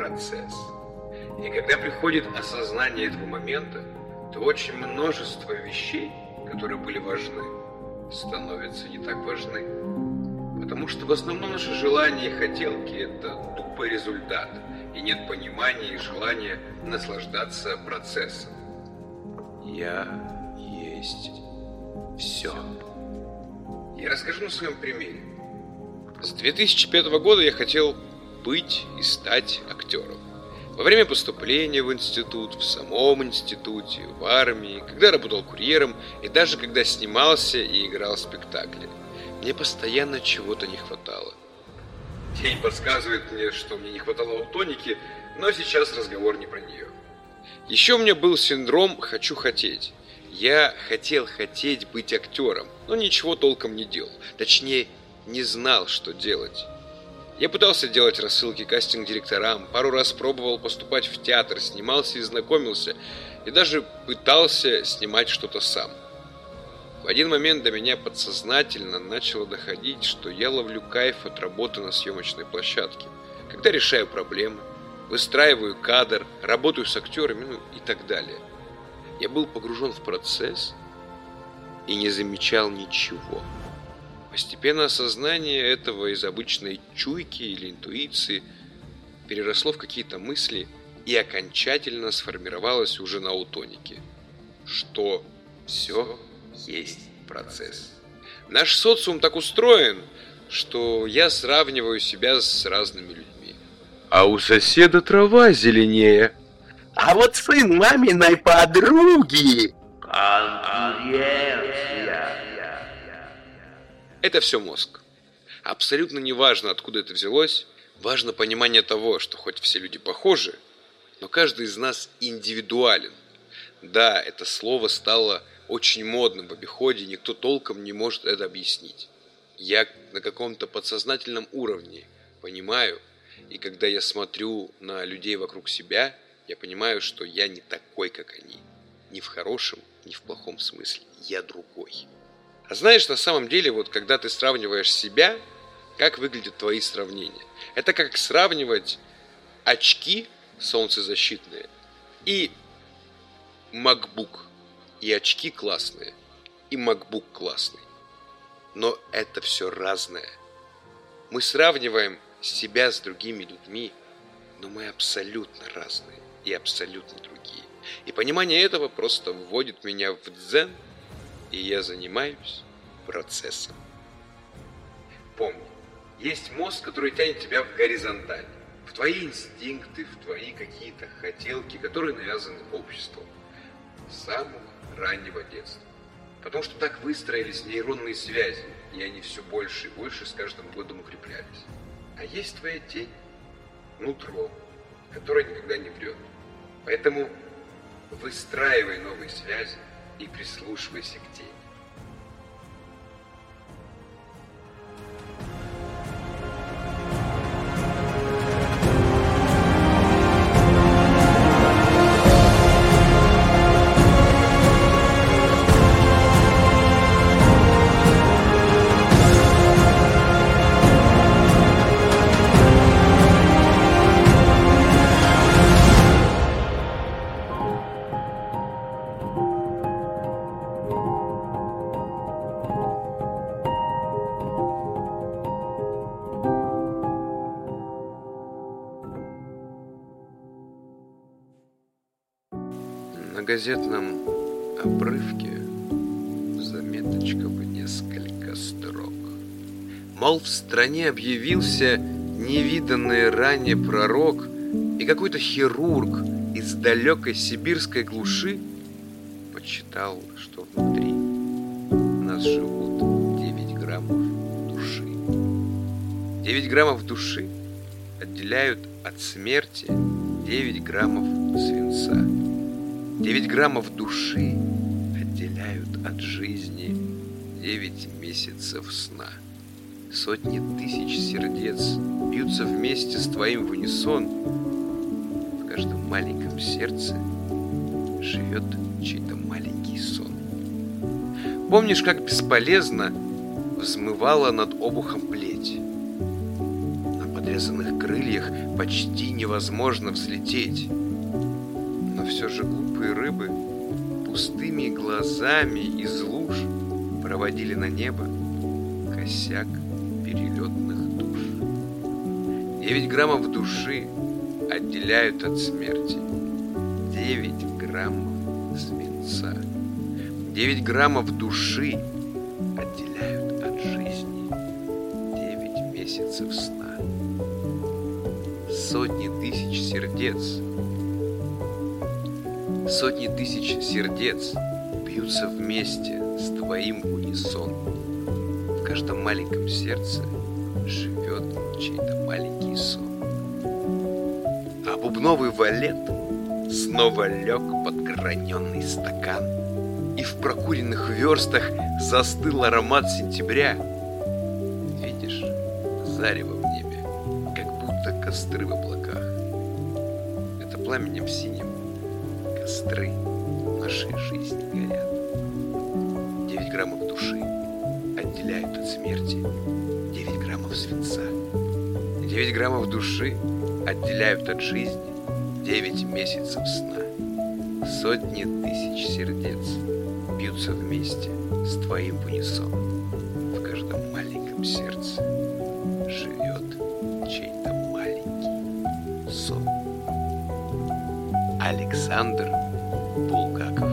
процесс. И когда приходит осознание этого момента, то очень множество вещей, которые были важны, становятся не так важны. Потому что в основном наши желания и хотелки – это тупый результат, и нет понимания и желания наслаждаться процессом. Я есть все. Я расскажу на своем примере. С 2005 года я хотел быть и стать актером. Во время поступления в институт, в самом институте, в армии, когда работал курьером и даже когда снимался и играл в спектакле. Мне постоянно чего-то не хватало. День подсказывает мне, что мне не хватало аутоники, но сейчас разговор не про нее. Еще у меня был синдром «хочу хотеть». Я хотел хотеть быть актером, но ничего толком не делал. Точнее, не знал, что делать. Я пытался делать рассылки кастинг-директорам, пару раз пробовал поступать в театр, снимался и знакомился, и даже пытался снимать что-то сам. В один момент до меня подсознательно начало доходить, что я ловлю кайф от работы на съемочной площадке, когда решаю проблемы, выстраиваю кадр, работаю с актерами, ну и так далее. Я был погружен в процесс и не замечал ничего. Постепенно осознание этого из обычной чуйки или интуиции переросло в какие-то мысли и окончательно сформировалось уже на аутонике, что все есть процесс. Наш социум так устроен, что я сравниваю себя с разными людьми. А у соседа трава зеленее. А вот сын маминой подруги. Конкуренция. Это все мозг. Абсолютно не важно, откуда это взялось, важно понимание того, что хоть все люди похожи, но каждый из нас индивидуален. Да, это слово стало очень модным в обиходе, никто толком не может это объяснить. Я на каком-то подсознательном уровне понимаю, и когда я смотрю на людей вокруг себя, я понимаю, что я не такой, как они. Ни в хорошем, ни в плохом смысле. Я другой. А знаешь, на самом деле, вот когда ты сравниваешь себя, как выглядят твои сравнения? Это как сравнивать очки солнцезащитные и MacBook. И очки классные, и MacBook классный. Но это все разное. Мы сравниваем себя с другими людьми, но мы абсолютно разные и абсолютно другие. И понимание этого просто вводит меня в дзен – и я занимаюсь процессом. Помни, есть мозг, который тянет тебя в горизонталь, в твои инстинкты, в твои какие-то хотелки, которые навязаны обществом с самого раннего детства. Потому что так выстроились нейронные связи, и они все больше и больше с каждым годом укреплялись. А есть твоя тень, нутро, которая никогда не врет. Поэтому выстраивай новые связи, и прислушивайся к тени. На газетном обрывке заметочка в несколько строк. Мол, в стране объявился невиданный ранее пророк и какой-то хирург из далекой сибирской глуши почитал, что внутри нас живут 9 граммов души. 9 граммов души отделяют от смерти 9 граммов свинца. 9 граммов души отделяют от жизни 9 месяцев сна. Сотни тысяч сердец бьются вместе с твоим в унисон. В каждом маленьком сердце живет чей-то маленький сон. Помнишь, как бесполезно взмывала над обухом плеть? А под подрезанных крыльях почти невозможно взлететь. Все же глупые рыбы пустыми глазами из луж проводили на небо косяк перелетных душ. Девять граммов души отделяют от смерти девять граммов свинца. Девять граммов души отделяют от жизни девять месяцев сна. Сотни тысяч сердец, сотни тысяч сердец бьются вместе с твоим унисон. В каждом маленьком сердце живет чей-то маленький сон. А бубновый валет снова лег под граненый стакан, и в прокуренных верстах застыл аромат сентября. Видишь, зарево в небе, как будто костры в облаках. Это пламенем синим костры нашей жизни горят. Девять граммов души отделяют от смерти девять граммов свинца. Девять граммов души отделяют от жизни девять месяцев сна. Сотни тысяч сердец бьются вместе с твоим в. В каждом маленьком сердце Александр Булгаков